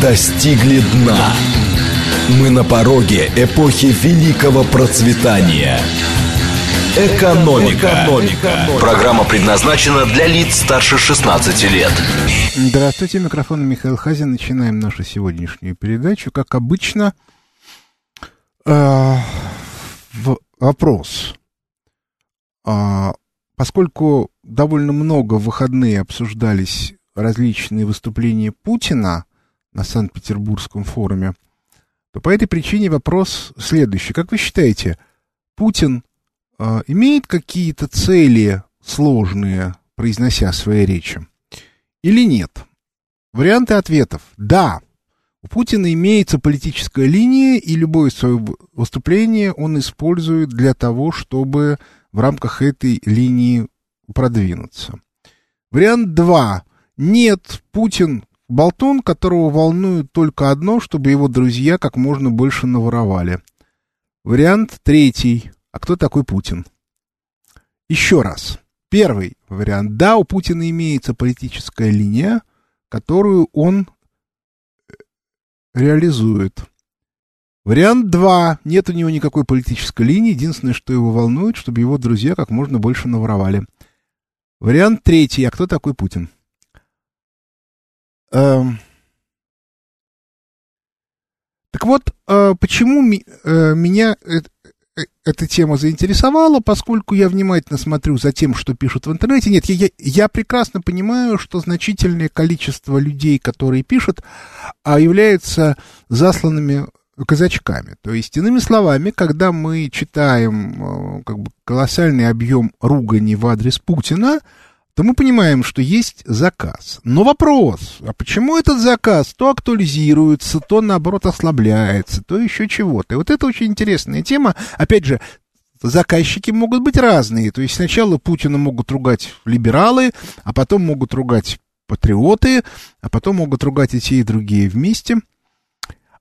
достигли дна. Мы на пороге эпохи великого процветания. Экономика. Экономика. Программа предназначена для лиц старше 16 лет. Здравствуйте, микрофон Михаил Хазин. Начинаем нашу сегодняшнюю передачу. Как обычно, э, вопрос. Э, поскольку довольно много в выходные обсуждались различные выступления Путина на Санкт-Петербургском форуме, то по этой причине вопрос следующий. Как вы считаете, Путин э, имеет какие-то цели сложные, произнося свои речи, или нет? Варианты ответов. Да, у Путина имеется политическая линия, и любое свое выступление он использует для того, чтобы в рамках этой линии продвинуться. Вариант 2. Нет, Путин болтун, которого волнует только одно, чтобы его друзья как можно больше наворовали. Вариант третий. А кто такой Путин? Еще раз. Первый вариант. Да, у Путина имеется политическая линия, которую он э, реализует. Вариант 2. Нет у него никакой политической линии. Единственное, что его волнует, чтобы его друзья как можно больше наворовали. Вариант третий. А кто такой Путин? Эм... Так вот, э, почему э, меня э, эта тема заинтересовала, поскольку я внимательно смотрю за тем, что пишут в интернете. Нет, я, я, прекрасно понимаю, что значительное количество людей, которые пишут, а являются засланными казачками. То есть, иными словами, когда мы читаем как бы, колоссальный объем ругани в адрес Путина, то мы понимаем, что есть заказ. Но вопрос, а почему этот заказ то актуализируется, то, наоборот, ослабляется, то еще чего-то. И вот это очень интересная тема. Опять же, заказчики могут быть разные. То есть сначала Путина могут ругать либералы, а потом могут ругать патриоты, а потом могут ругать и те, и другие вместе.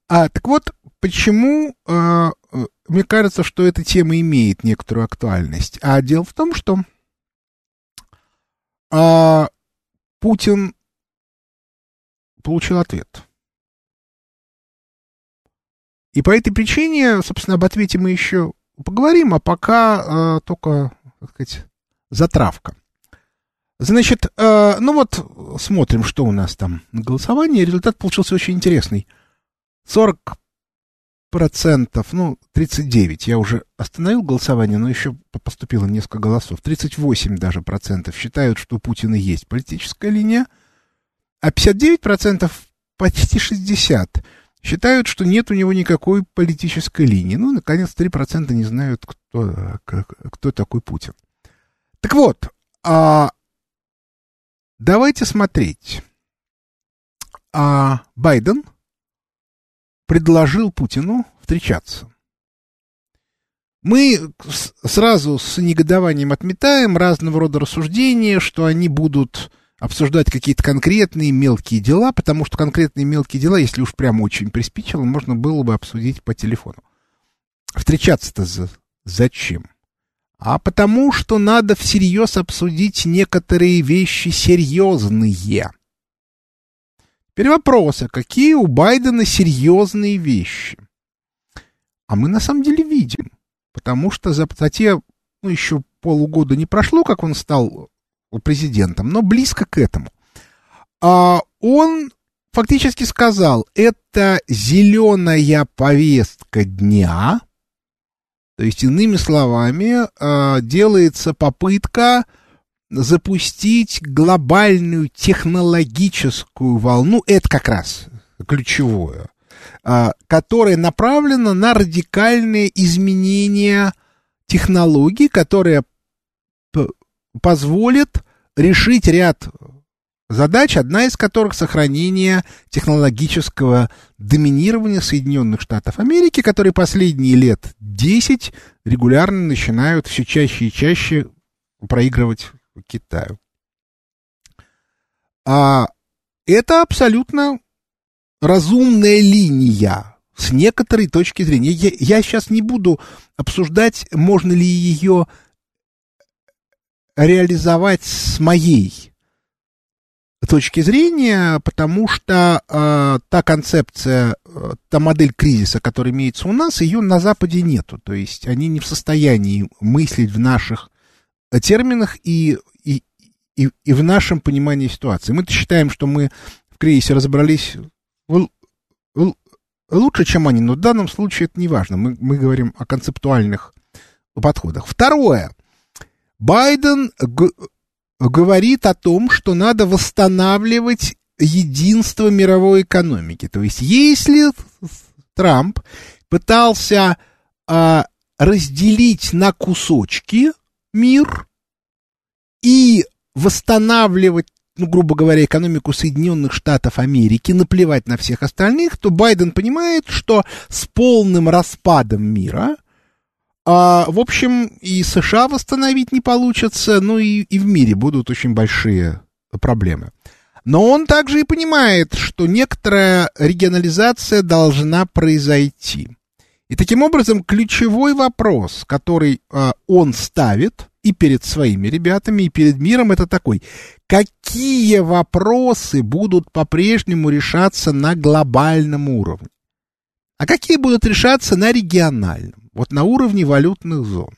А, так вот, почему э, мне кажется, что эта тема имеет некоторую актуальность? А дело в том, что э, Путин получил ответ. И по этой причине, собственно, об ответе мы еще поговорим, а пока э, только, так сказать, затравка. Значит, э, ну вот, смотрим, что у нас там на голосовании. Результат получился очень интересный. 40 процентов, ну, 39, я уже остановил голосование, но еще поступило несколько голосов, 38 даже процентов считают, что у Путина есть политическая линия, а 59 процентов, почти 60, считают, что нет у него никакой политической линии. Ну, наконец, 3 процента не знают, кто, кто такой Путин. Так вот, а, давайте смотреть. А Байден предложил Путину встречаться. Мы сразу с негодованием отметаем разного рода рассуждения, что они будут обсуждать какие-то конкретные мелкие дела, потому что конкретные мелкие дела, если уж прямо очень приспичило, можно было бы обсудить по телефону. Встречаться-то за... зачем? А потому что надо всерьез обсудить некоторые вещи серьезные. Теперь вопрос, а какие у Байдена серьезные вещи? А мы на самом деле видим, потому что за, те, ну, еще полугода не прошло, как он стал президентом, но близко к этому. А он фактически сказал, это зеленая повестка дня, то есть, иными словами, а, делается попытка запустить глобальную технологическую волну, это как раз ключевое, а, которая направлена на радикальные изменения технологий, которые позволят решить ряд задач, одна из которых сохранение технологического доминирования Соединенных Штатов Америки, которые последние лет 10 регулярно начинают все чаще и чаще проигрывать Китаю. А это абсолютно разумная линия с некоторой точки зрения. Я, я сейчас не буду обсуждать, можно ли ее реализовать с моей точки зрения, потому что э, та концепция, э, та модель кризиса, которая имеется у нас, ее на Западе нету. То есть они не в состоянии мыслить в наших терминах и, и, и, и в нашем понимании ситуации. Мы-то считаем, что мы в кризисе разобрались лучше, чем они, но в данном случае это не важно. Мы, мы говорим о концептуальных подходах. Второе. Байден говорит о том, что надо восстанавливать единство мировой экономики. То есть, если Трамп пытался а, разделить на кусочки мир и восстанавливать, ну, грубо говоря, экономику Соединенных Штатов Америки, наплевать на всех остальных, то Байден понимает, что с полным распадом мира а, в общем, и США восстановить не получится, ну и, и в мире будут очень большие проблемы. Но он также и понимает, что некоторая регионализация должна произойти. И таким образом ключевой вопрос, который а, он ставит и перед своими ребятами, и перед миром, это такой. Какие вопросы будут по-прежнему решаться на глобальном уровне? А какие будут решаться на региональном? вот на уровне валютных зон.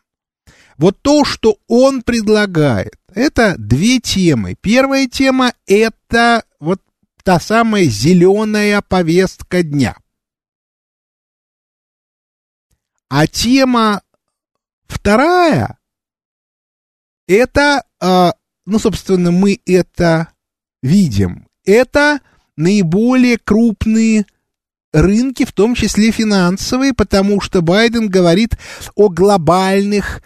Вот то, что он предлагает, это две темы. Первая тема – это вот та самая зеленая повестка дня. А тема вторая – это, э, ну, собственно, мы это видим. Это наиболее крупные рынки, в том числе финансовые, потому что Байден говорит о глобальных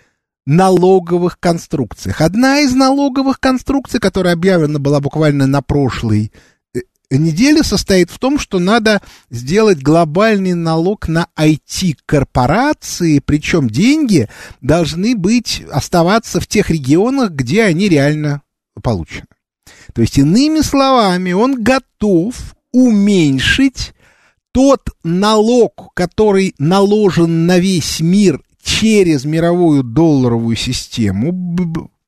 налоговых конструкциях. Одна из налоговых конструкций, которая объявлена была буквально на прошлой неделе, состоит в том, что надо сделать глобальный налог на IT-корпорации, причем деньги должны быть, оставаться в тех регионах, где они реально получены. То есть, иными словами, он готов уменьшить тот налог, который наложен на весь мир через мировую долларовую систему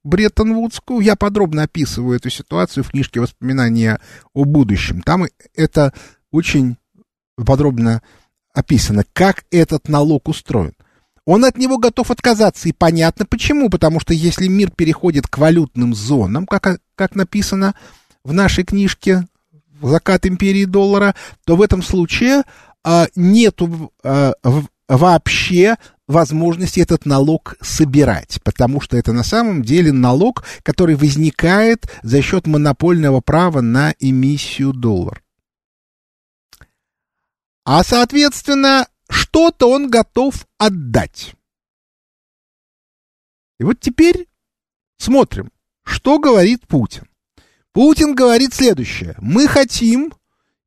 Бреттон-Вудскую, я подробно описываю эту ситуацию в книжке «Воспоминания о будущем». Там это очень подробно описано, как этот налог устроен. Он от него готов отказаться, и понятно почему, потому что если мир переходит к валютным зонам, как, как написано в нашей книжке закат империи доллара, то в этом случае а, нету а, вообще возможности этот налог собирать, потому что это на самом деле налог, который возникает за счет монопольного права на эмиссию доллара. А, соответственно, что-то он готов отдать. И вот теперь смотрим, что говорит Путин. Путин говорит следующее. Мы хотим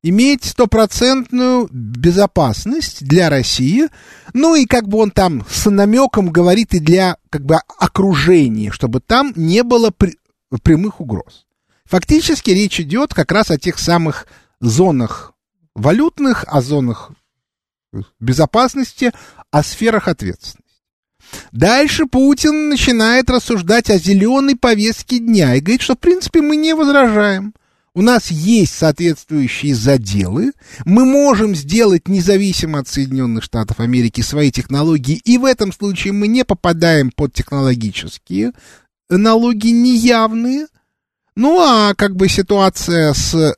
иметь стопроцентную безопасность для России, ну и как бы он там с намеком говорит и для как бы окружения, чтобы там не было при, прямых угроз. Фактически речь идет как раз о тех самых зонах валютных, о зонах безопасности, о сферах ответственности. Дальше Путин начинает рассуждать о зеленой повестке дня и говорит, что в принципе мы не возражаем. У нас есть соответствующие заделы, мы можем сделать независимо от Соединенных Штатов Америки свои технологии, и в этом случае мы не попадаем под технологические налоги неявные. Ну а как бы ситуация с э,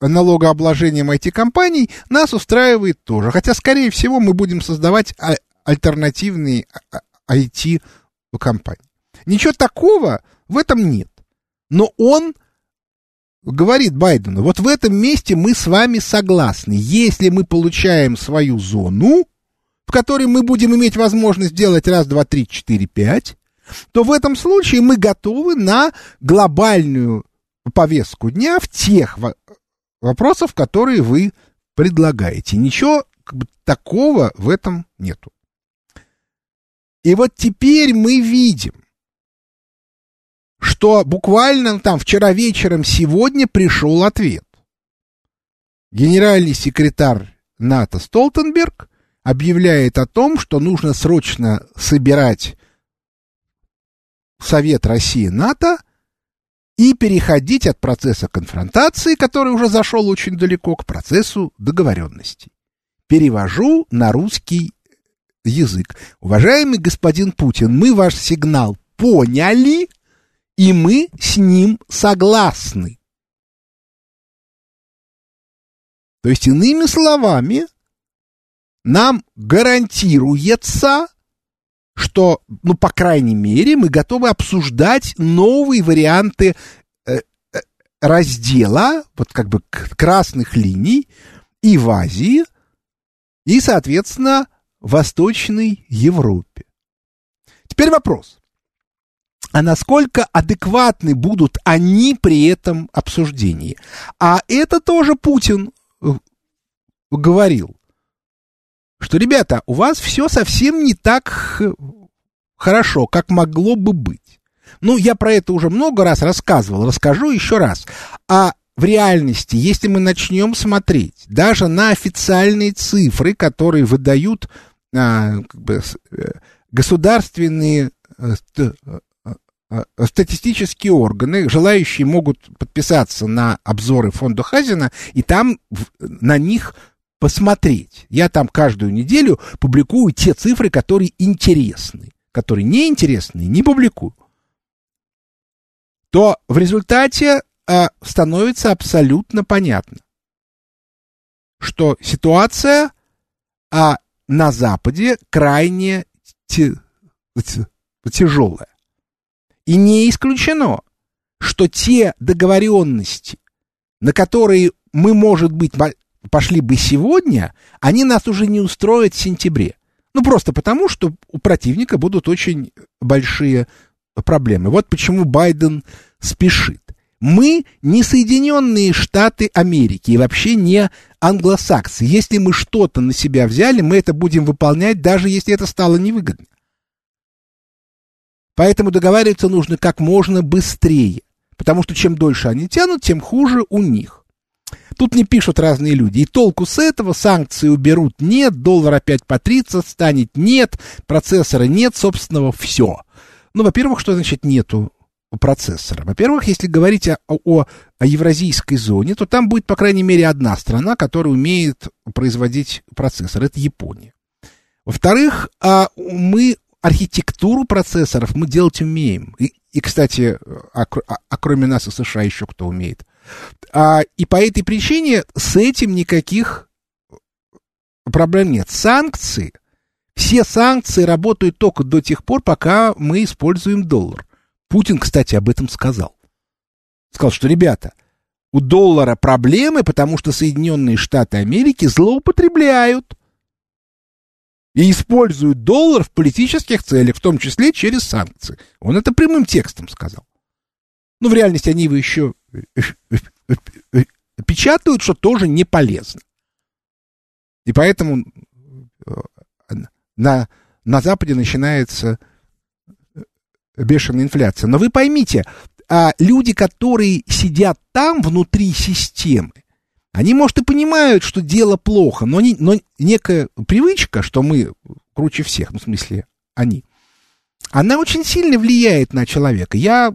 налогообложением IT-компаний нас устраивает тоже. Хотя, скорее всего, мы будем создавать а, альтернативные IT-компании. А, Ничего такого в этом нет. Но он говорит Байдену, вот в этом месте мы с вами согласны. Если мы получаем свою зону, в которой мы будем иметь возможность делать раз, два, три, четыре, пять, то в этом случае мы готовы на глобальную повестку дня в тех вопросах, которые вы предлагаете. Ничего как бы, такого в этом нету. И вот теперь мы видим, что буквально там вчера вечером, сегодня пришел ответ. Генеральный секретарь НАТО Столтенберг объявляет о том, что нужно срочно собирать Совет России НАТО и переходить от процесса конфронтации, который уже зашел очень далеко, к процессу договоренностей. Перевожу на русский язык. Уважаемый господин Путин, мы ваш сигнал поняли, и мы с ним согласны. То есть, иными словами, нам гарантируется, что, ну, по крайней мере, мы готовы обсуждать новые варианты э, э, раздела, вот как бы красных линий и в Азии, и, соответственно, в Восточной Европе. Теперь вопрос. А насколько адекватны будут они при этом обсуждении? А это тоже Путин э, говорил что, ребята, у вас все совсем не так хорошо, как могло бы быть. Ну, я про это уже много раз рассказывал, расскажу еще раз. А в реальности, если мы начнем смотреть даже на официальные цифры, которые выдают а, как бы, э, государственные статистические органы, желающие могут подписаться на обзоры фонда Хазина, и там на них посмотреть. Я там каждую неделю публикую те цифры, которые интересны. Которые неинтересны, не публикую. То в результате э, становится абсолютно понятно, что ситуация а, на Западе крайне тяжелая. И не исключено, что те договоренности, на которые мы, может быть, пошли бы сегодня, они нас уже не устроят в сентябре. Ну, просто потому, что у противника будут очень большие проблемы. Вот почему Байден спешит. Мы не Соединенные Штаты Америки и вообще не англосаксы. Если мы что-то на себя взяли, мы это будем выполнять, даже если это стало невыгодно. Поэтому договариваться нужно как можно быстрее, потому что чем дольше они тянут, тем хуже у них. Тут не пишут разные люди. И толку с этого, санкции уберут, нет, доллар опять по 30 станет, нет, процессора нет, собственного, все. Ну, во-первых, что значит нету процессора? Во-первых, если говорить о, о, о евразийской зоне, то там будет, по крайней мере, одна страна, которая умеет производить процессор. Это Япония. Во-вторых, а мы архитектуру процессоров мы делать умеем. И, и кстати, а, а, а кроме нас и США еще кто умеет? А, и по этой причине с этим никаких проблем нет. Санкции, все санкции работают только до тех пор, пока мы используем доллар. Путин, кстати, об этом сказал. Сказал, что, ребята, у доллара проблемы, потому что Соединенные Штаты Америки злоупотребляют и используют доллар в политических целях, в том числе через санкции. Он это прямым текстом сказал. Но в реальности они его еще печатают, что тоже не полезно. И поэтому э, на, на Западе начинается бешеная инфляция. Но вы поймите, а люди, которые сидят там внутри системы, они, может, и понимают, что дело плохо, но, не, но некая привычка, что мы круче всех, ну, в смысле, они, она очень сильно влияет на человека. Я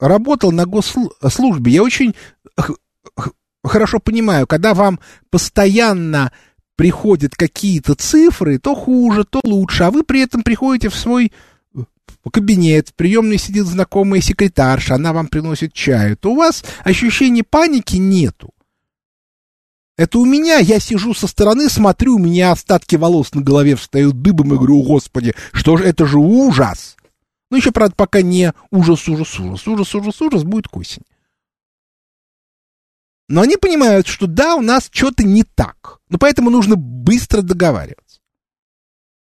работал на госслужбе, я очень хорошо понимаю, когда вам постоянно приходят какие-то цифры, то хуже, то лучше, а вы при этом приходите в свой кабинет, в приемной сидит знакомая секретарша, она вам приносит чаю, то у вас ощущения паники нету. Это у меня, я сижу со стороны, смотрю, у меня остатки волос на голове встают дыбом и говорю, господи, что же, это же ужас. Ну, еще, правда, пока не ужас, ужас, ужас. Ужас, ужас, ужас будет к осени. Но они понимают, что да, у нас что-то не так. Но поэтому нужно быстро договариваться.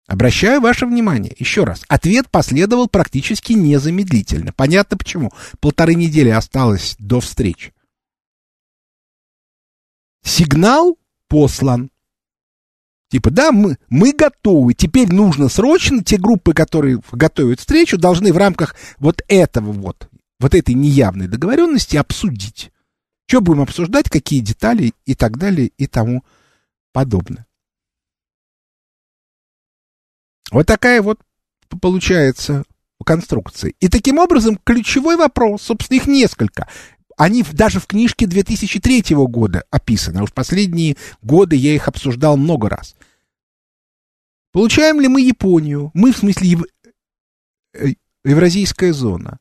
Обращаю ваше внимание, еще раз, ответ последовал практически незамедлительно. Понятно почему. Полторы недели осталось до встречи. Сигнал послан. Типа, да, мы, мы готовы, теперь нужно срочно, те группы, которые готовят встречу, должны в рамках вот этого вот, вот этой неявной договоренности обсудить. Что будем обсуждать, какие детали и так далее и тому подобное. Вот такая вот получается конструкции. И таким образом ключевой вопрос, собственно, их несколько. Они даже в книжке 2003 года описаны. А уж последние годы я их обсуждал много раз. Получаем ли мы Японию? Мы, в смысле, ев... Э, Евразийская зона.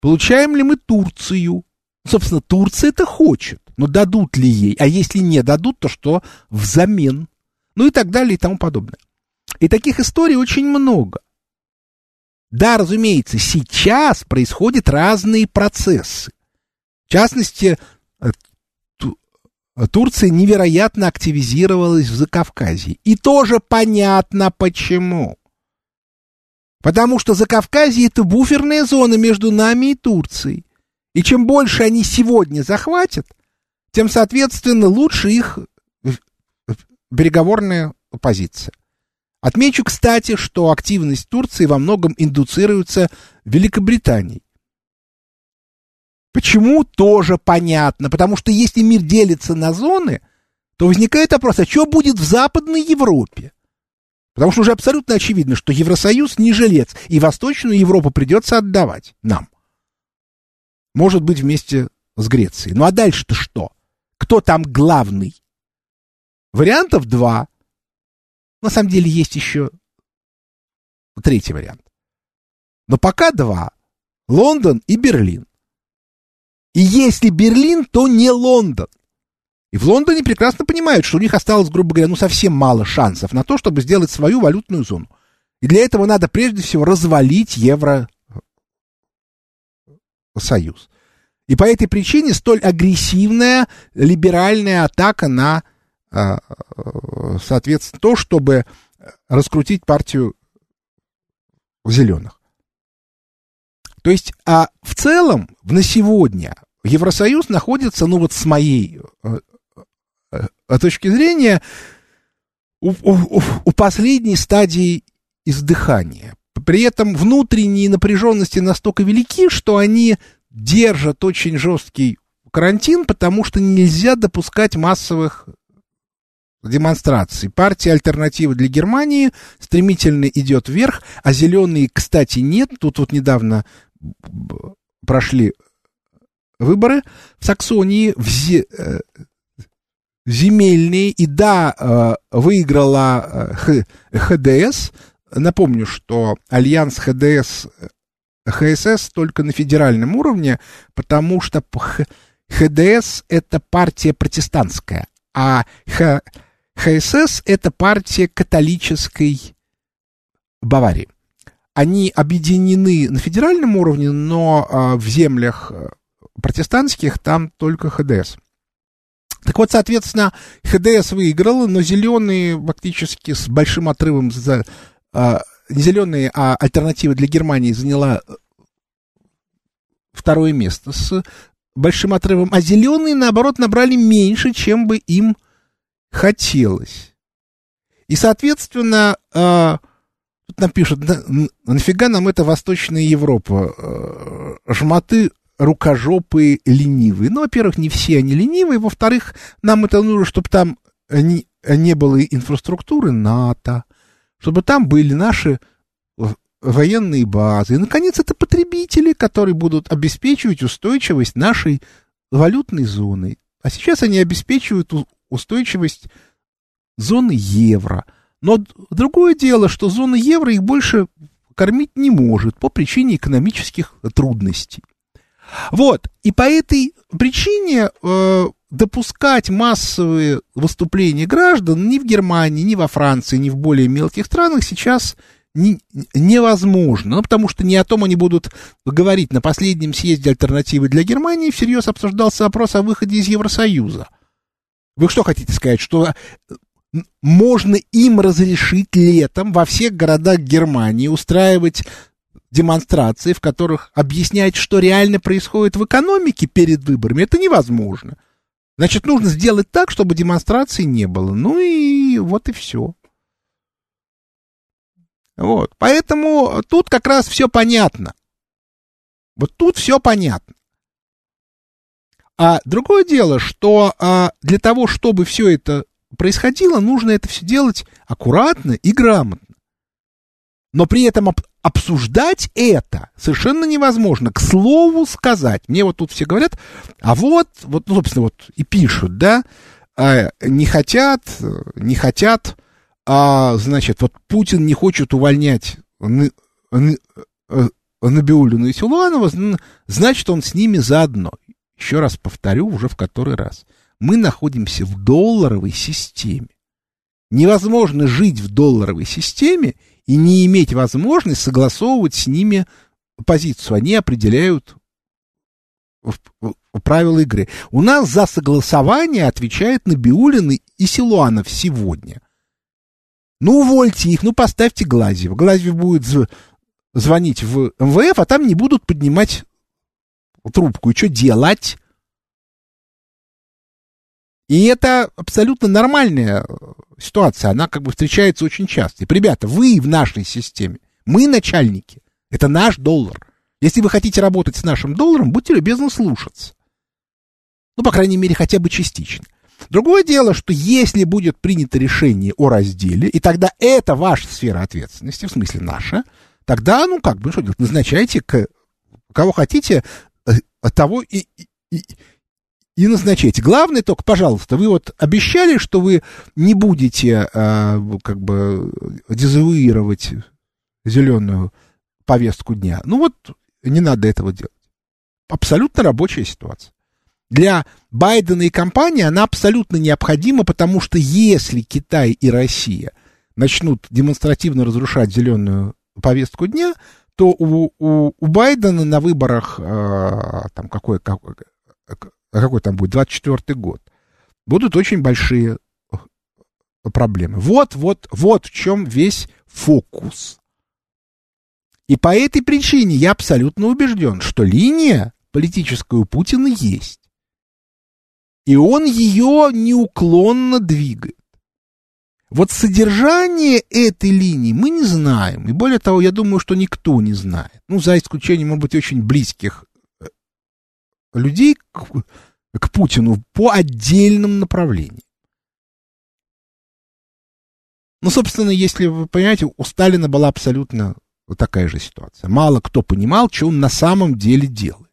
Получаем ли мы Турцию? Собственно, Турция это хочет. Но дадут ли ей? А если не дадут, то что взамен? Ну и так далее и тому подобное. И таких историй очень много. Да, разумеется, сейчас происходят разные процессы. В частности, э, Турция невероятно активизировалась в Закавказье. И тоже понятно почему. Потому что Закавказье — это буферная зона между нами и Турцией. И чем больше они сегодня захватят, тем, соответственно, лучше их переговорная позиция. Отмечу, кстати, что активность Турции во многом индуцируется Великобританией. Почему, тоже понятно. Потому что если мир делится на зоны, то возникает вопрос, а что будет в Западной Европе? Потому что уже абсолютно очевидно, что Евросоюз не жилец, и Восточную Европу придется отдавать нам. Может быть, вместе с Грецией. Ну а дальше-то что? Кто там главный? Вариантов два. На самом деле есть еще третий вариант. Но пока два. Лондон и Берлин. И если Берлин, то не Лондон. И в Лондоне прекрасно понимают, что у них осталось, грубо говоря, ну совсем мало шансов на то, чтобы сделать свою валютную зону. И для этого надо прежде всего развалить Евросоюз. И по этой причине столь агрессивная либеральная атака на соответственно, то, чтобы раскрутить партию зеленых. То есть, а в целом, на сегодня Евросоюз находится, ну вот с моей э, э, точки зрения, у, у, у последней стадии издыхания. При этом внутренние напряженности настолько велики, что они держат очень жесткий карантин, потому что нельзя допускать массовых демонстраций. Партия «Альтернатива для Германии» стремительно идет вверх, а зеленые, кстати, нет. Тут вот недавно прошли выборы в Саксонии, в зе, э, земельные, и да, э, выиграла э, ХДС. Напомню, что альянс ХДС, ХСС только на федеральном уровне, потому что ХДС это партия протестантская, а Х, ХСС — это партия католической Баварии. Они объединены на федеральном уровне, но а, в землях э, протестантских там только ХДС. Так вот, соответственно, ХДС выиграл, но зеленые фактически с большим отрывом за... А, не зеленые, а альтернатива для Германии заняла э, второе место с большим отрывом, а зеленые, наоборот, набрали меньше, чем бы им хотелось. И, соответственно, э, тут нам на, нафига нам это Восточная Европа? Э, жмоты рукожопые, ленивые. Ну, во-первых, не все они ленивые. Во-вторых, нам это нужно, чтобы там не, не было инфраструктуры НАТО, чтобы там были наши военные базы. И, наконец, это потребители, которые будут обеспечивать устойчивость нашей валютной зоны. А сейчас они обеспечивают устойчивость зоны евро. Но другое дело, что зона евро их больше кормить не может по причине экономических трудностей. Вот, и по этой причине э, допускать массовые выступления граждан ни в Германии, ни во Франции, ни в более мелких странах сейчас не, невозможно, ну, потому что не о том они будут говорить. На последнем съезде альтернативы для Германии всерьез обсуждался вопрос о выходе из Евросоюза. Вы что хотите сказать, что э, можно им разрешить летом во всех городах Германии устраивать демонстрации, в которых объяснять, что реально происходит в экономике перед выборами, это невозможно. Значит, нужно сделать так, чтобы демонстраций не было. Ну и вот и все. Вот. Поэтому тут как раз все понятно. Вот тут все понятно. А другое дело, что а, для того, чтобы все это происходило, нужно это все делать аккуратно и грамотно. Но при этом об, обсуждать это совершенно невозможно. К слову сказать. Мне вот тут все говорят, а вот, вот, ну, собственно, вот и пишут, да, а, не хотят, не хотят, а, значит, вот Путин не хочет увольнять Набиулину и Силуанова, значит, он с ними заодно. Еще раз повторю, уже в который раз. Мы находимся в долларовой системе. Невозможно жить в долларовой системе и не иметь возможность согласовывать с ними позицию. Они определяют правила игры. У нас за согласование отвечает Набиулин и Силуанов сегодня. Ну, увольте их, ну, поставьте Глазьева. Глазьев будет звонить в МВФ, а там не будут поднимать трубку. И что делать? И это абсолютно нормальная ситуация. Она как бы встречается очень часто. И, ребята, вы в нашей системе. Мы начальники. Это наш доллар. Если вы хотите работать с нашим долларом, будьте любезны слушаться. Ну, по крайней мере, хотя бы частично. Другое дело, что если будет принято решение о разделе, и тогда это ваша сфера ответственности, в смысле наша, тогда, ну, как бы, что делать, назначайте к, кого хотите, э, того и, и, и назначайте. Главное только, пожалуйста, вы вот обещали, что вы не будете, э, как бы, дезавуировать зеленую повестку дня. Ну вот, не надо этого делать. Абсолютно рабочая ситуация. Для Байдена и компании она абсолютно необходима, потому что если Китай и Россия начнут демонстративно разрушать зеленую повестку дня, то у, у, у Байдена на выборах, э, там какой, какой, какой там будет, 24 год, будут очень большие проблемы. Вот, вот, вот в чем весь фокус. И по этой причине я абсолютно убежден, что линия политическая у Путина есть. И он ее неуклонно двигает. Вот содержание этой линии мы не знаем. И более того, я думаю, что никто не знает. Ну, за исключением, может быть, очень близких э, людей к, к Путину по отдельным направлениям. Ну, собственно, если вы понимаете, у Сталина была абсолютно вот такая же ситуация. Мало кто понимал, что он на самом деле делает.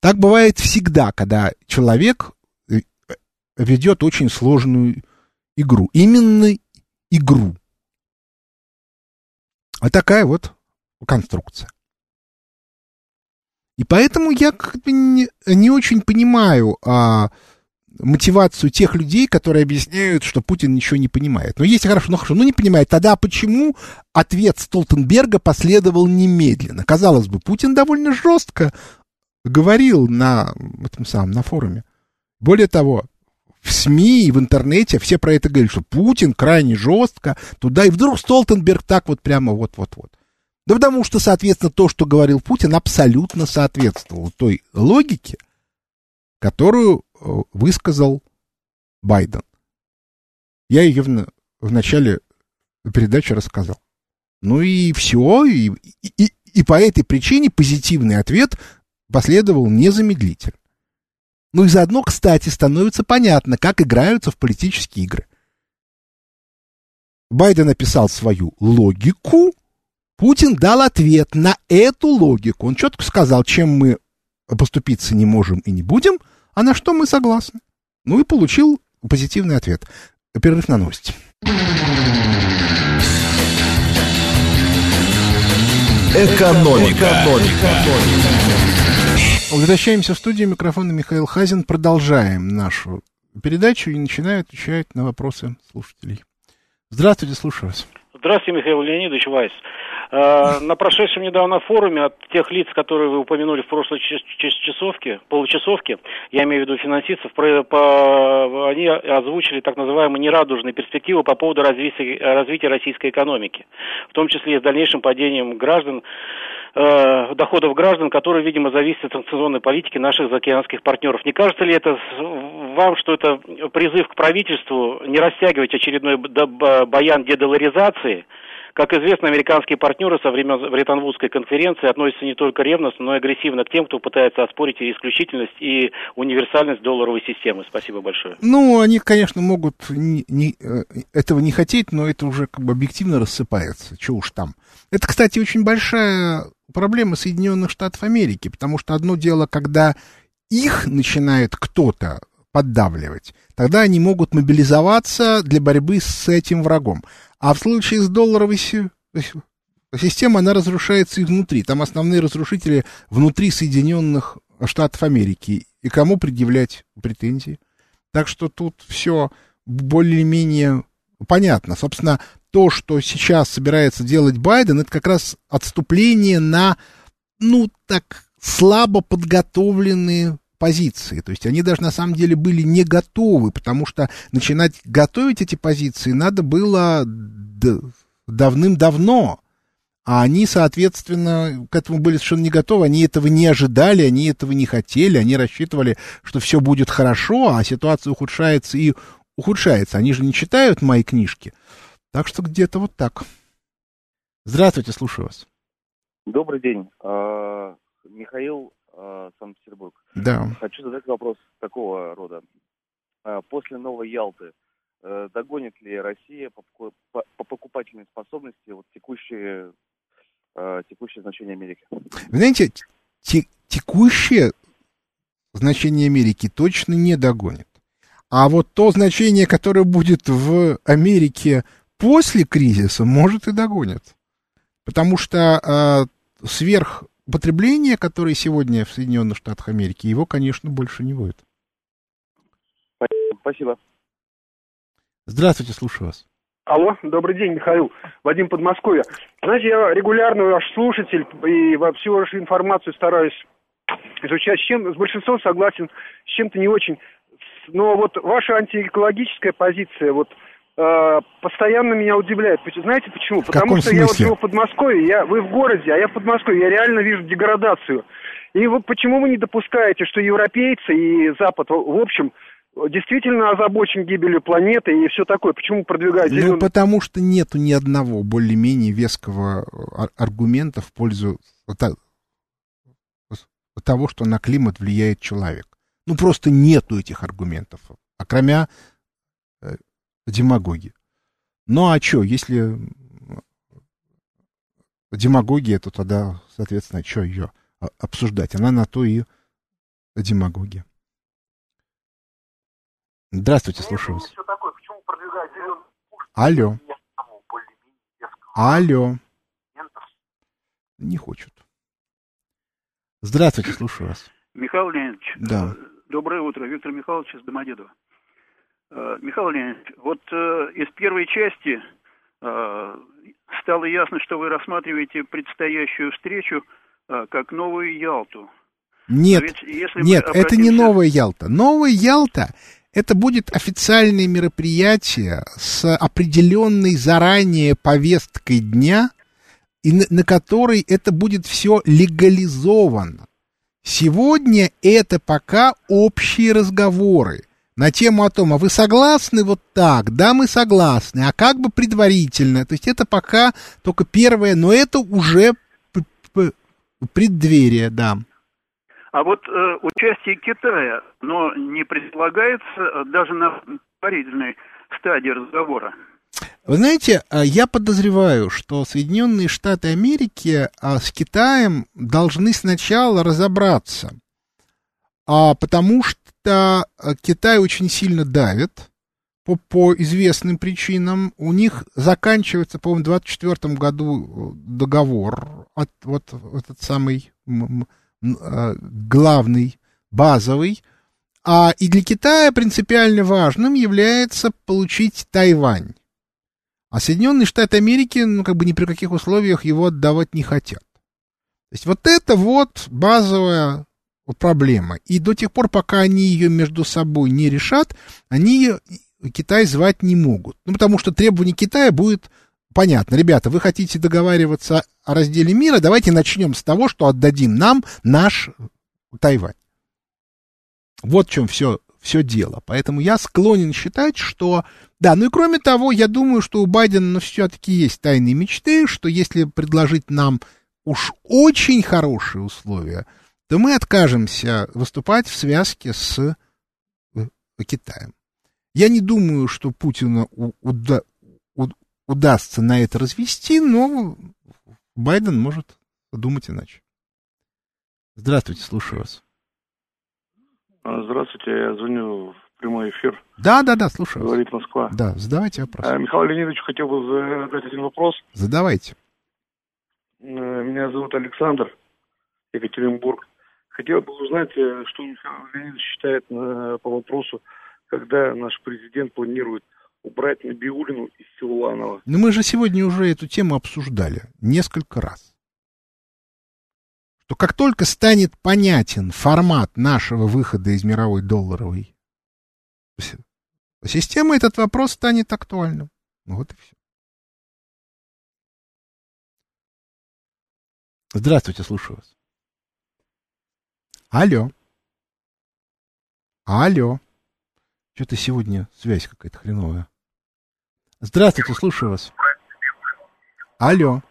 Так бывает всегда, когда человек э, ведет очень сложную игру. Именно игру. Вот такая вот конструкция. И поэтому я как бы не, не очень понимаю, а, мотивацию тех людей, которые объясняют, что Путин ничего не понимает. Но если хорошо, ну хорошо, ну не понимает, тогда почему ответ Столтенберга последовал немедленно? Казалось бы, Путин довольно жестко говорил на этом самом, на форуме. Более того, в СМИ и в интернете все про это говорят, что Путин крайне жестко туда, и вдруг Столтенберг так вот прямо вот-вот-вот. Да потому что, соответственно, то, что говорил Путин, абсолютно соответствовало той логике, которую э, высказал Байден. Я ее в, в начале передачи рассказал. Ну и все, и, и, и по этой причине позитивный ответ последовал незамедлительно. Ну и заодно, кстати, становится понятно, как играются в политические игры. Байден написал свою логику, Путин дал ответ на эту логику. Он четко сказал, чем мы поступиться не можем и не будем – а на что мы согласны. Ну и получил позитивный ответ. Перерыв на новости. Экономика. Экономика. Возвращаемся в студию. Микрофон Михаил Хазин. Продолжаем нашу передачу и начинаю отвечать на вопросы слушателей. Здравствуйте, слушаю вас. Здравствуйте, Михаил Леонидович Вайс. Э, на прошедшем недавно форуме от тех лиц, которые вы упомянули в прошлой часовке, получасовке, я имею в виду финансистов, они озвучили так называемые нерадужные перспективы по поводу развития, развития российской экономики, в том числе и с дальнейшим падением граждан э, доходов граждан, которые, видимо, зависят от санкционной политики наших заокеанских партнеров. Не кажется ли это вам, что это призыв к правительству не растягивать очередной баян дедоларизации, Как известно, американские партнеры со времен Бреттон-Вудской конференции относятся не только ревностно, но и агрессивно к тем, кто пытается оспорить и исключительность и универсальность долларовой системы. Спасибо большое. Ну, они, конечно, могут не, не, э, этого не хотеть, но это уже как бы объективно рассыпается. Чего уж там. Это, кстати, очень большая проблема Соединенных Штатов Америки, потому что одно дело, когда их начинает кто-то поддавливать, тогда они могут мобилизоваться для борьбы с этим врагом. А в случае с долларовой системой она разрушается изнутри. Там основные разрушители внутри Соединенных Штатов Америки. И кому предъявлять претензии? Так что тут все более-менее понятно. Собственно, то, что сейчас собирается делать Байден, это как раз отступление на, ну, так слабо подготовленные позиции. То есть они даже на самом деле были не готовы, потому что начинать готовить эти позиции надо было давным-давно. А они, соответственно, к этому были совершенно не готовы, они этого не ожидали, они этого не хотели, они рассчитывали, что все будет хорошо, а ситуация ухудшается и ухудшается. Они же не читают мои книжки. Так что где-то вот так. Здравствуйте, слушаю вас. Добрый день. А, Михаил Санкт-Петербург. Да. Хочу задать вопрос такого рода. Э, после новой Ялты э, догонит ли Россия по, по, по покупательной способности вот текущие, э, текущее значение Америки? Вы знаете, те, текущее значение Америки точно не догонит. А вот то значение, которое будет в Америке после кризиса, может и догонит. Потому что э, сверх потребление, которое сегодня в Соединенных Штатах Америки, его, конечно, больше не будет. Спасибо. Здравствуйте, слушаю вас. Алло, добрый день, Михаил. Вадим Подмосковье. Знаете, я регулярный ваш слушатель и во всю вашу информацию стараюсь изучать. С, чем, с большинством согласен, с чем-то не очень. Но вот ваша антиэкологическая позиция, вот постоянно меня удивляет. Знаете почему? В Потому что смысле? я вот живу в Подмосковье, я, вы в городе, а я в Подмосковье, я реально вижу деградацию. И вот почему вы не допускаете, что европейцы и Запад, в общем, действительно озабочен гибелью планеты и все такое? Почему продвигают зеленый... Ну, потому что нету ни одного более-менее веского э, аргумента в пользу того, что на климат влияет человек. Ну, просто нету этих аргументов. А кроме э, демагоги. Ну а что, если демагогия, то тогда, соответственно, что ее обсуждать? Она на то и демагогия. Здравствуйте, слушаю вас. Алло. Алло. Не хочет. Здравствуйте, слушаю вас. Михаил Леонидович. Да. Доброе утро. Виктор Михайлович из Домодедова. Э, Михаил Леонидович, вот э, из первой части э, стало ясно, что вы рассматриваете предстоящую встречу как новую Ялту. Нет, если нет, обратимся... это не новая Ялта. Новая Ялта это будет официальное мероприятие с определенной заранее повесткой дня, и на, на которой это будет все легализовано. Сегодня это пока общие разговоры на тему о том, а вы согласны вот так? Да, мы согласны. А как бы предварительно? То есть это пока только первое, но это уже преддверие, да. А вот э, участие Китая, но не предполагается э, даже на предварительной стадии разговора. Вы знаете, э, я подозреваю, что Соединенные Штаты Америки а, с Китаем должны сначала разобраться, а, потому что что э, Китай очень сильно давит по, по известным причинам. У них заканчивается, по-моему, в 24 году э, договор, от, вот этот самый э, главный, базовый. А и для Китая принципиально важным является получить Тайвань. А Соединенные Штаты Америки, ну, как бы ни при каких условиях его отдавать не хотят. То есть вот это вот базовая проблема. И до тех пор, пока они ее между собой не решат, они Китай звать не могут. Ну, потому что требование Китая будет понятно. Ребята, вы хотите договариваться о разделе мира, давайте начнем с того, что отдадим нам наш Тайвань. Вот в чем все, все дело. Поэтому я склонен считать, что... Да, ну и кроме того, я думаю, что у Байдена ну, все-таки есть тайные мечты, что если предложить нам уж очень хорошие условия, то мы откажемся выступать в связке с э, Китаем. Я не думаю, что Путину уда удастся на это развести, но Байден может думать иначе. Здравствуйте, слушаю вас. А, здравствуйте, я звоню в прямой эфир. Да, да, да, слушаю. Говорит Москва. Да, задавайте вопрос. А, Михаил Леонидович, хотел бы задать один вопрос. Задавайте. Э, меня зовут Александр, Екатеринбург. Хотел бы узнать, э, что Михаил Леонидович считает э, по вопросу, когда наш президент планирует убрать Набиулину из Силуанова. Ну, мы же сегодня уже эту тему обсуждали несколько раз что как только станет понятен формат нашего выхода из мировой долларовой системы, этот вопрос станет актуальным. Вот и все. Здравствуйте, слушаю вас. Алло. Алло. Что-то сегодня связь какая-то хреновая. Здравствуйте, слушаю вас. Алло.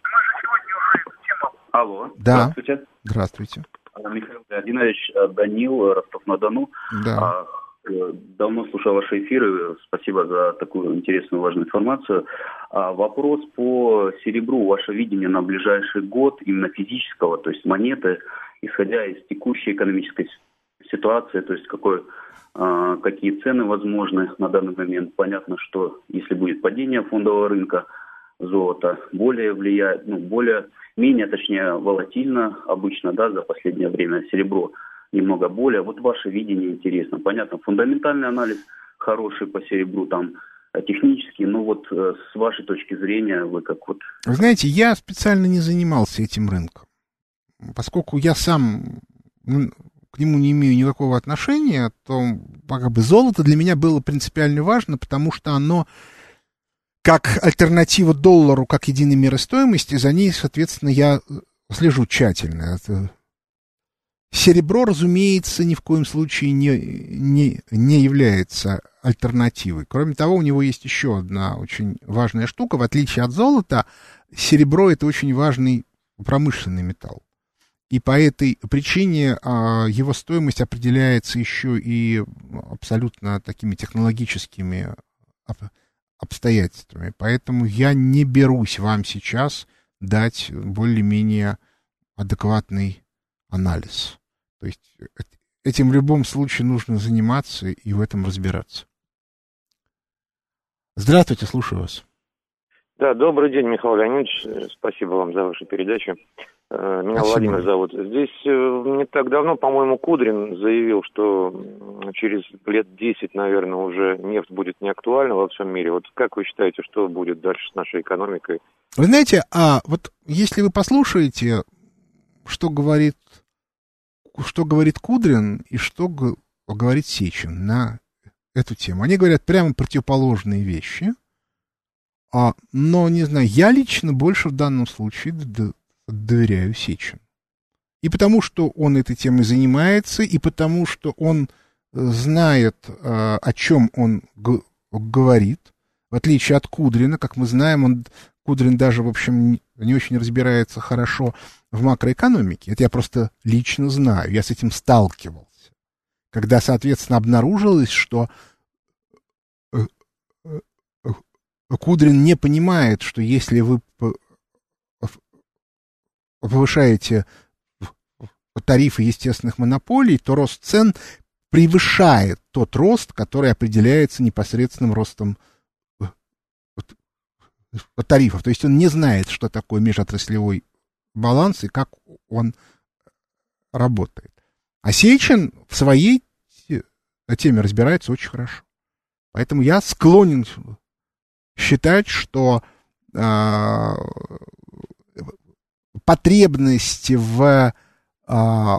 Алло. Да. Здравствуйте. Здравствуйте. Михаил Геннадьевич, э, Данил, э, Ростов-на-Дону. Да. А, э, давно слушал ваши эфиры. Спасибо за такую интересную, важную информацию. А, вопрос по серебру. Ваше видение на ближайший год именно физического, то есть монеты, исходя из текущей экономической ситуации, то есть какой, а, какие цены возможны на данный момент. Понятно, что если будет падение фондового рынка золота, более влияет, ну, более менее, точнее, волатильно обычно, да, за последнее время серебро немного более. Вот ваше видение интересно. Понятно, фундаментальный анализ хороший по серебру, там э, технический, но вот э, с вашей точки зрения вы как вот... Знаете, я специально не занимался этим рынком, поскольку я сам ну, к нему не имею никакого отношения, то как бы золото для меня было принципиально важно, потому что оно как альтернатива доллару, как единой меры стоимости, за ней, соответственно, я слежу тщательно. Это... Серебро, разумеется, ни в коем случае не, не, не является альтернативой. Кроме того, у него есть еще одна очень важная штука. В отличие от золота, серебро — это очень важный промышленный металл. И по этой причине а, его стоимость определяется еще и абсолютно такими технологическими обстоятельствами. Поэтому я не берусь вам сейчас дать более-менее адекватный анализ. То есть этим в любом случае нужно заниматься и в этом разбираться. Здравствуйте, слушаю вас. Да, добрый день, Михаил Леонидович. Спасибо вам за вашу передачу. Меня Спасибо. Владимир зовут. Здесь э, не так давно, по-моему, Кудрин заявил, что через лет 10, наверное, уже нефть будет не актуальна во всем мире. Вот как вы считаете, что будет дальше с нашей экономикой? Вы знаете, а вот если вы послушаете, что говорит, что говорит Кудрин и что говорит Сечин на эту тему, они говорят прямо противоположные вещи. А, но, не знаю, я лично больше в данном случае доверяю Сечину. И потому, что он этой темой занимается, и потому, что он э, знает, э, о чем он говорит, в отличие от Кудрина, как мы знаем, он, Кудрин даже, в общем, не очень разбирается хорошо в макроэкономике. Это я просто лично знаю, я с этим сталкивался. Когда, соответственно, обнаружилось, что э, Кудрин не понимает, что если вы повышаете тарифы естественных монополий, то рост цен превышает тот рост, который определяется непосредственным ростом э, тарифов. То есть он не знает, что такое межотраслевой баланс и как он работает. А Сечин в своей теме разбирается очень хорошо. Поэтому я склонен считать, что а, потребность в, а,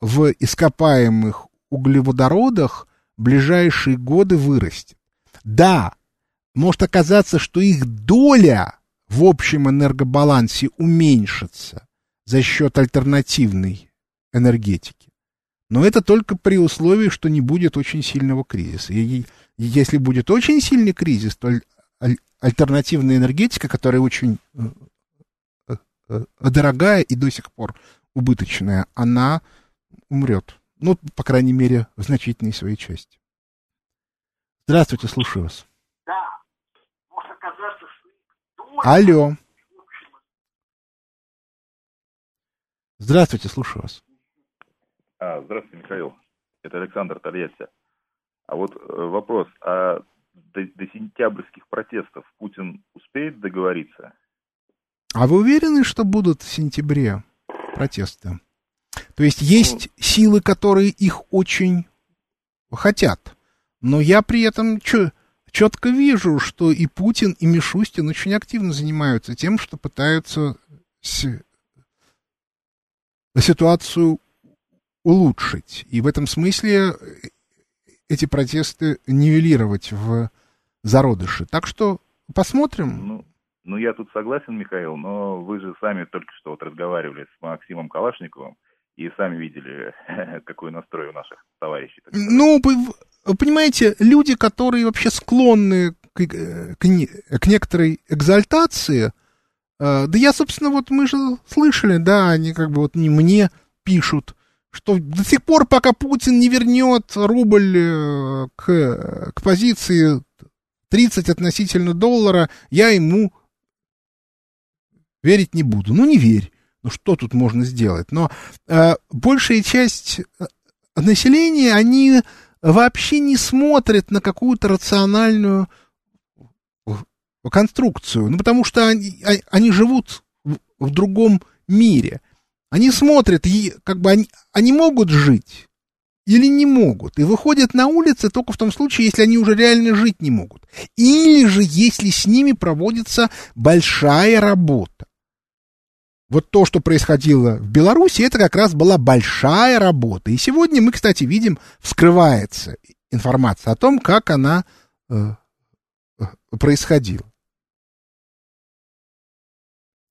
в ископаемых углеводородах в ближайшие годы вырастет. Да, может оказаться, что их доля в общем энергобалансе уменьшится за счет альтернативной энергетики. Но это только при условии, что не будет очень сильного кризиса. И если будет очень сильный кризис, то альтернативная энергетика, которая очень э, дорогая и до сих пор убыточная, она умрет. Ну, по крайней мере, в значительной своей части. Здравствуйте, слушаю вас. Да. Может оказаться, что... Алло. Здравствуйте, слушаю вас. А, здравствуйте, Михаил. Это Александр Тольятти. А вот э, вопрос, а до, до сентябрьских протестов Путин успеет договориться? А вы уверены, что будут в сентябре протесты? То есть есть ну, силы, которые их очень хотят, но я при этом четко вижу, что и Путин, и Мишустин очень активно занимаются тем, что пытаются ситуацию улучшить. И в этом смысле эти протесты нивелировать в зародыши. Так что посмотрим. Ну, ну, я тут согласен, Михаил, но вы же сами только что вот разговаривали с Максимом Калашниковым и сами видели, какой настрой у наших товарищей. Ну, понимаете, люди, которые вообще склонны к, к, к некоторой экзальтации, э, да я, собственно, вот мы же слышали, да, они как бы вот не мне пишут, что до сих пор, пока Путин не вернет рубль э, к, к позиции 30 относительно доллара, я ему верить не буду. Ну, не верь. Ну, что тут можно сделать? Но э, большая часть э, населения, они вообще не смотрят на какую-то рациональную конструкцию. Ну, потому что они, а, они живут в другом мире. Они смотрят, и как бы они, они могут жить или не могут, и выходят на улицы только в том случае, если они уже реально жить не могут. Или же, если с ними проводится большая работа. Вот то, что происходило в Беларуси, это как раз была большая работа. И сегодня мы, кстати, видим, вскрывается информация о том, как она э, э происходила.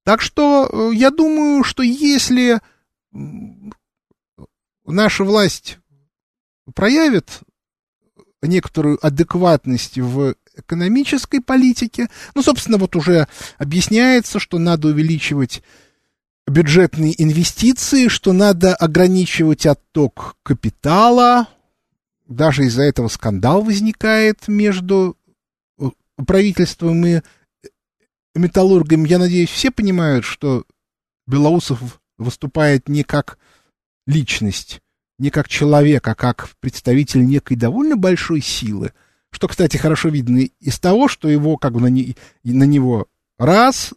Так что э, я думаю, что если наша власть проявит некоторую адекватность в экономической политике, ну, собственно, вот уже объясняется, что надо увеличивать бюджетные инвестиции, что надо ограничивать отток капитала, даже из-за этого скандал возникает между э, правительством и металлургами, я надеюсь, все понимают, что Белоусов выступает не как личность, не как человек, а как представитель некой довольно большой силы, что, кстати, хорошо видно из того, что его как бы на, не, на него раз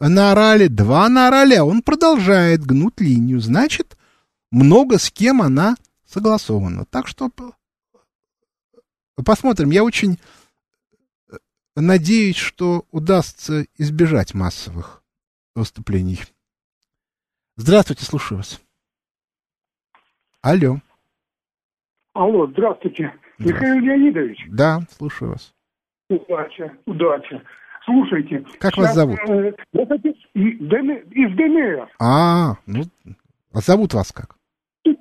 наорали, два наорали, а он продолжает гнуть линию. Значит, много с кем она согласована. Так что посмотрим. Я очень Надеюсь, что удастся избежать массовых выступлений. Здравствуйте, слушаю вас. Алло. Алло, здравствуйте. здравствуйте. Михаил Леонидович. Да, слушаю вас. Удача, удача. Слушайте. Как сейчас, вас зовут? Э, из ДНР. А, ну, а зовут вас как? Тут,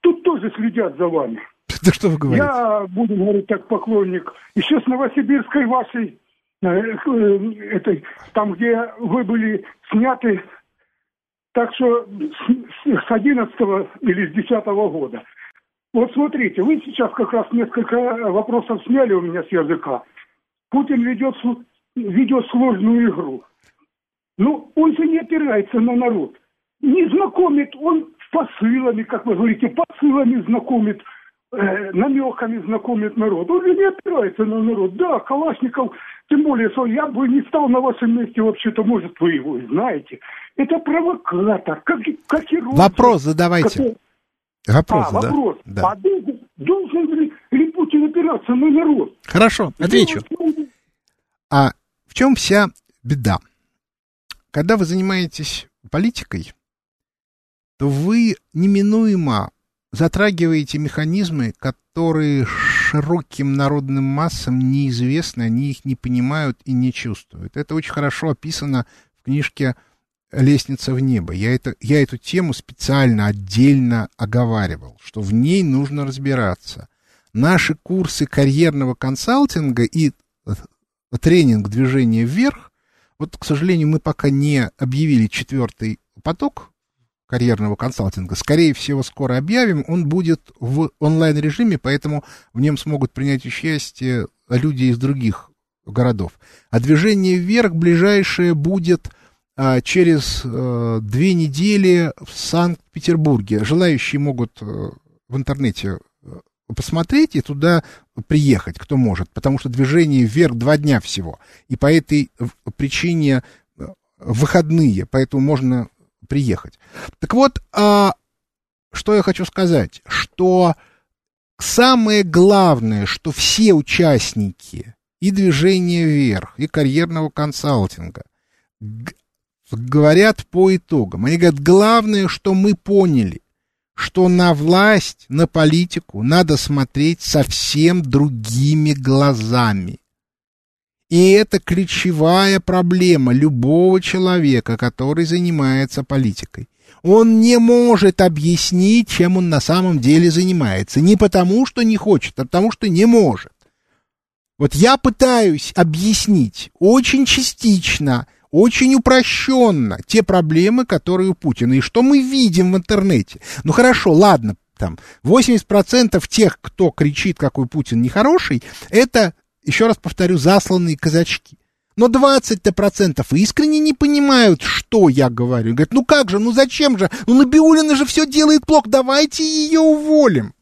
тут тоже следят за вами. Да что вы говорите? Я буду говорить так поклонник. Еще с Новосибирской вашей, э, э, этой, там, где вы были сняты, так что с, с 11 или с 10 года. Вот смотрите, вы сейчас как раз несколько вопросов сняли у меня с языка. Путин ведет, ведет сложную игру. Ну, он же не опирается на народ. Не знакомит, он посылами, как вы говорите, посылами знакомит э, намеками знакомит народ. Он же не опирается на народ. Да, Калашников, тем более, что я бы не стал на вашем месте вообще-то, может, вы его знаете. Это провокатор, как, как и Вопрос задавайте. Который... Вопрос, а, да. вопрос. Да. А должен, должен ли, ли Путин опираться на народ? Хорошо, отвечу. А в чем вся беда? Когда вы занимаетесь политикой, то вы неминуемо затрагиваете механизмы, которые широким народным массам неизвестны, они их не понимают и не чувствуют. Это очень хорошо описано в книжке лестница в небо. Я, это, я эту тему специально отдельно оговаривал, что в ней нужно разбираться. Наши курсы карьерного консалтинга и тренинг движения вверх, вот, к сожалению, мы пока не объявили четвертый поток карьерного консалтинга. Скорее всего, скоро объявим. Он будет в онлайн-режиме, поэтому в нем смогут принять участие люди из других городов. А движение вверх ближайшее будет а, через а, две недели в Санкт-Петербурге. Желающие могут а, в интернете посмотреть и туда приехать, кто может, потому что движение вверх два дня всего. И по этой причине выходные, поэтому можно приехать. Так вот, а, что я хочу сказать, что самое главное, что все участники и движения вверх, и карьерного консалтинга говорят по итогам. Они говорят, главное, что мы поняли, что на власть, на политику надо смотреть совсем другими глазами. И это ключевая проблема любого человека, который занимается политикой. Он не может объяснить, чем он на самом деле занимается. Не потому, что не хочет, а потому, что не может. Вот я пытаюсь объяснить очень частично, очень упрощенно те проблемы, которые у Путина, и что мы видим в интернете. Ну хорошо, ладно, там 80% тех, кто кричит, какой Путин нехороший, это еще раз повторю, засланные казачки. Но 20-то процентов искренне не понимают, что я говорю. Говорят, ну как же, ну зачем же? Ну Набиулина же все делает плохо, давайте ее уволим.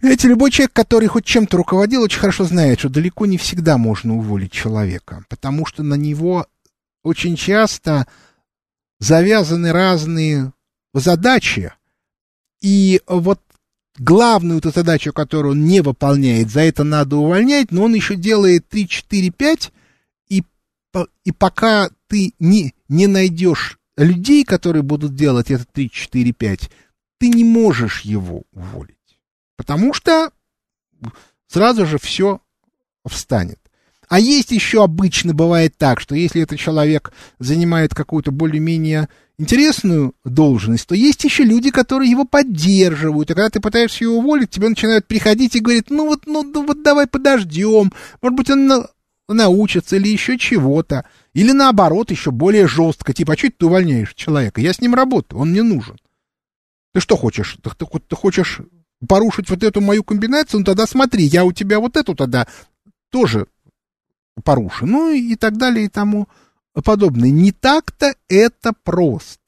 Понимаете, любой человек, который хоть чем-то руководил, очень хорошо знает, что далеко не всегда можно уволить человека, потому что на него очень часто завязаны разные задачи, и вот главную эту задачу, которую он не выполняет, за это надо увольнять, но он еще делает 3, 4, 5, и, и пока ты не, не найдешь людей, которые будут делать это 3, 4, 5, ты не можешь его уволить. Потому что сразу же все встанет. А есть еще обычно бывает так, что если этот человек занимает какую-то более-менее интересную должность, то есть еще люди, которые его поддерживают. А когда ты пытаешься его уволить, тебе начинают приходить и говорить, ну вот, ну, ну вот давай подождем, может быть, он на, научится или еще чего-то. Или наоборот, еще более жестко, типа, а что ты увольняешь человека? Я с ним работаю, он мне нужен. Ты что хочешь? Ты, ты, ты хочешь порушить вот эту мою комбинацию? Ну тогда смотри, я у тебя вот эту тогда тоже порушу. Ну и так далее и тому подобное. Не так-то это просто.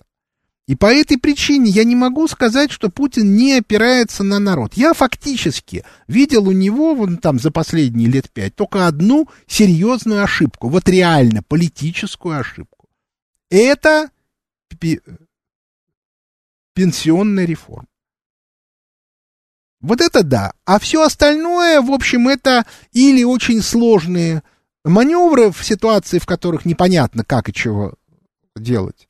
И по этой причине я не могу сказать, что Путин не опирается на народ. Я фактически видел у него вон там за последние лет пять только одну серьезную ошибку. Вот реально политическую ошибку. Это пенсионная реформа. Вот это да. А все остальное, в общем, это или очень сложные маневры в ситуации, в которых непонятно, как и чего делать.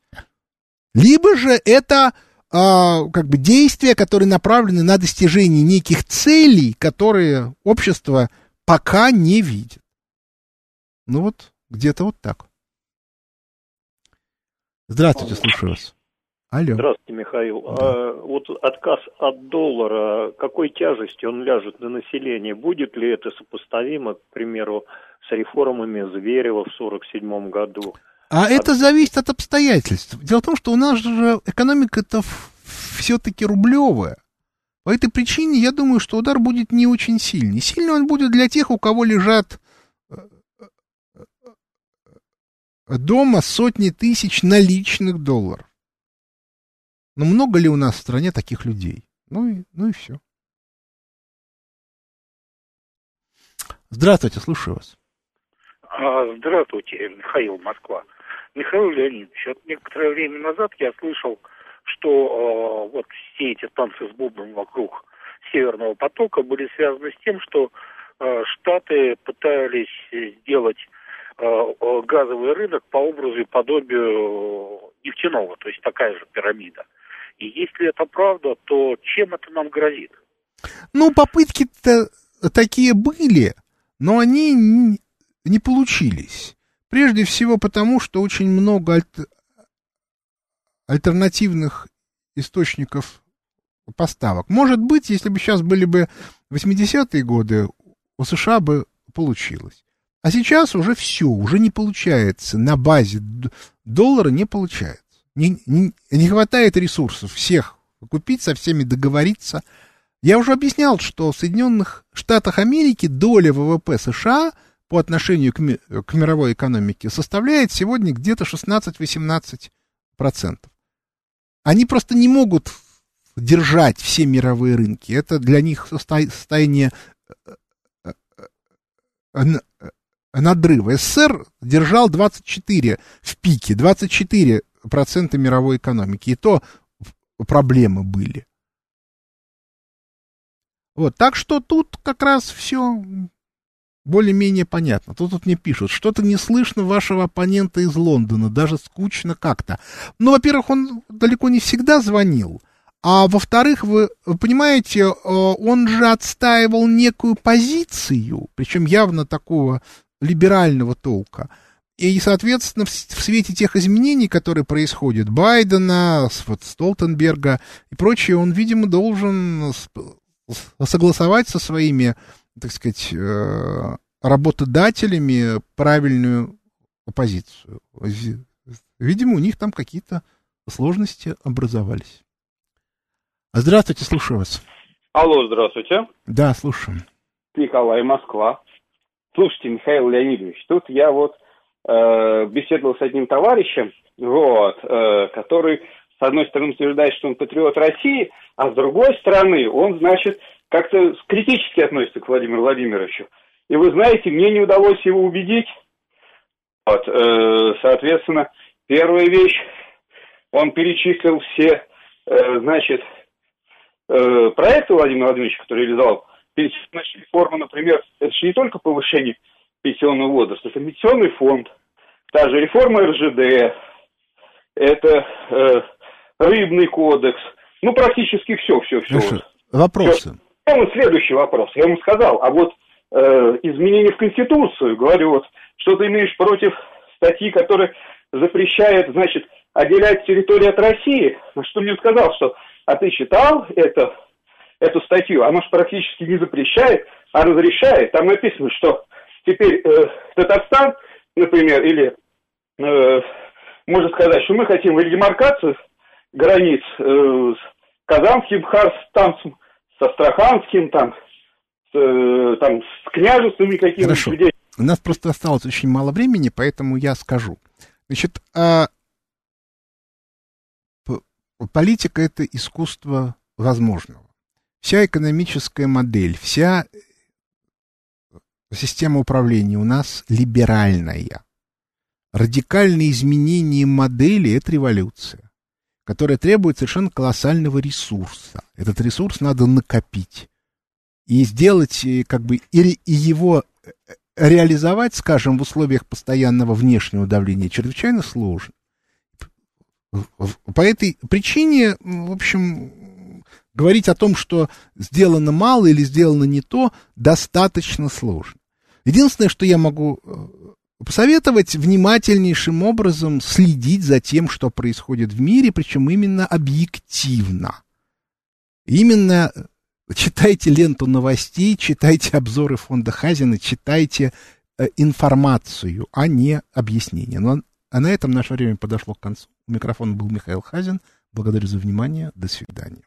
Либо же это а, как бы действия, которые направлены на достижение неких целей, которые общество пока не видит. Ну вот, где-то вот так. Здравствуйте, слушаю вас. Алло. Здравствуйте, Михаил. Да. А, вот отказ от доллара, какой тяжести он ляжет на население? Будет ли это сопоставимо, к примеру, с реформами Зверева в 1947 году. А от... это зависит от обстоятельств. Дело в том, что у нас же экономика-то все-таки рублевая. По этой причине я думаю, что удар будет не очень сильный. Сильный он будет для тех, у кого лежат э, э, э, дома сотни тысяч наличных долларов. Но много ли у нас в стране таких людей? Ну и, ну и все. Здравствуйте, слушаю вас. А, здравствуйте, Михаил Москва. Михаил Леонидович, вот некоторое время назад я слышал, что э, вот все эти танцы с бубном вокруг Северного потока были связаны с тем, что э, Штаты пытались сделать э, газовый рынок по образу и подобию нефтяного, то есть такая же пирамида. И если это правда, то чем это нам грозит? Ну, попытки-то такие были, но они не получились. Прежде всего потому, что очень много альт... альтернативных источников поставок. Может быть, если бы сейчас были бы 80-е годы, у США бы получилось. А сейчас уже все, уже не получается. На базе доллара не получается. Не, не, не хватает ресурсов всех купить, со всеми договориться. Я уже объяснял, что в Соединенных Штатах Америки доля ВВП США по отношению к, ми, к мировой экономике составляет сегодня где-то 16-18%. Они просто не могут держать все мировые рынки. Это для них состояние э, э, э, надрыва. СССР держал 24 в пике, 24 процента мировой экономики. И то проблемы были. Вот, так что тут как раз все более-менее понятно. Тут, тут мне пишут, что-то не слышно вашего оппонента из Лондона, даже скучно как-то. Ну, во-первых, он далеко не всегда звонил, а во-вторых, вы, вы понимаете, э, он же отстаивал некую позицию, причем явно такого либерального толка. И, соответственно, в, в свете тех изменений, которые происходят, Байдена, вот, Столтенберга и прочее, он, видимо, должен согласовать со своими, так сказать, э, работодателями правильную позицию. Видимо, у них там какие-то сложности образовались. Здравствуйте, слушаю вас. Алло, здравствуйте. Да, слушаем. Николай, Москва. Слушайте, Михаил Леонидович, тут я вот э, беседовал с одним товарищем, вот, э, который, с одной стороны, утверждает, что он патриот России, а с другой стороны, он, значит, как-то критически относится к Владимиру Владимировичу. И вы знаете, мне не удалось его убедить. Вот, э, соответственно, первая вещь, он перечислил все, э, значит, э, проекты Владимира Владимировича, которые реализовал, пенсионная реформа, например, это же не только повышение пенсионного возраста, это пенсионный фонд, та же реформа РЖД, это э, рыбный кодекс, ну, практически все, все, все. Хорошо. Вопросы. Все. Следующий вопрос. Я ему сказал, а вот э, изменение в Конституцию, говорю, вот, что ты имеешь против статьи, которая запрещает, значит, отделять территорию от России, на что мне сказал, что а ты читал это, эту статью? Она же практически не запрещает, а разрешает. Там написано, что теперь э, Татарстан, например, или э, можно сказать, что мы хотим редемаркацию границ э, с Казанским Харстанцем, с Астраханским, там, с, э, там, с княжествами какими-то. Хорошо. У нас просто осталось очень мало времени, поэтому я скажу. Значит, а Политика — это искусство возможного. Вся экономическая модель, вся система управления у нас либеральная. Радикальные изменения модели — это революция, которая требует совершенно колоссального ресурса. Этот ресурс надо накопить и сделать, э, как бы, и, его э, реализовать, скажем, в условиях постоянного внешнего давления чрезвычайно сложно. По этой причине, в общем, говорить о том, что сделано мало или сделано не то, достаточно сложно. Единственное, что я могу э, посоветовать, внимательнейшим образом следить за тем, что происходит в мире, причем именно объективно. Именно читайте ленту новостей, читайте обзоры фонда Хазина, читайте э, информацию, а не объяснение. Но а на этом наше время подошло к концу. У микрофона был Михаил Хазин. Благодарю за внимание. До свидания.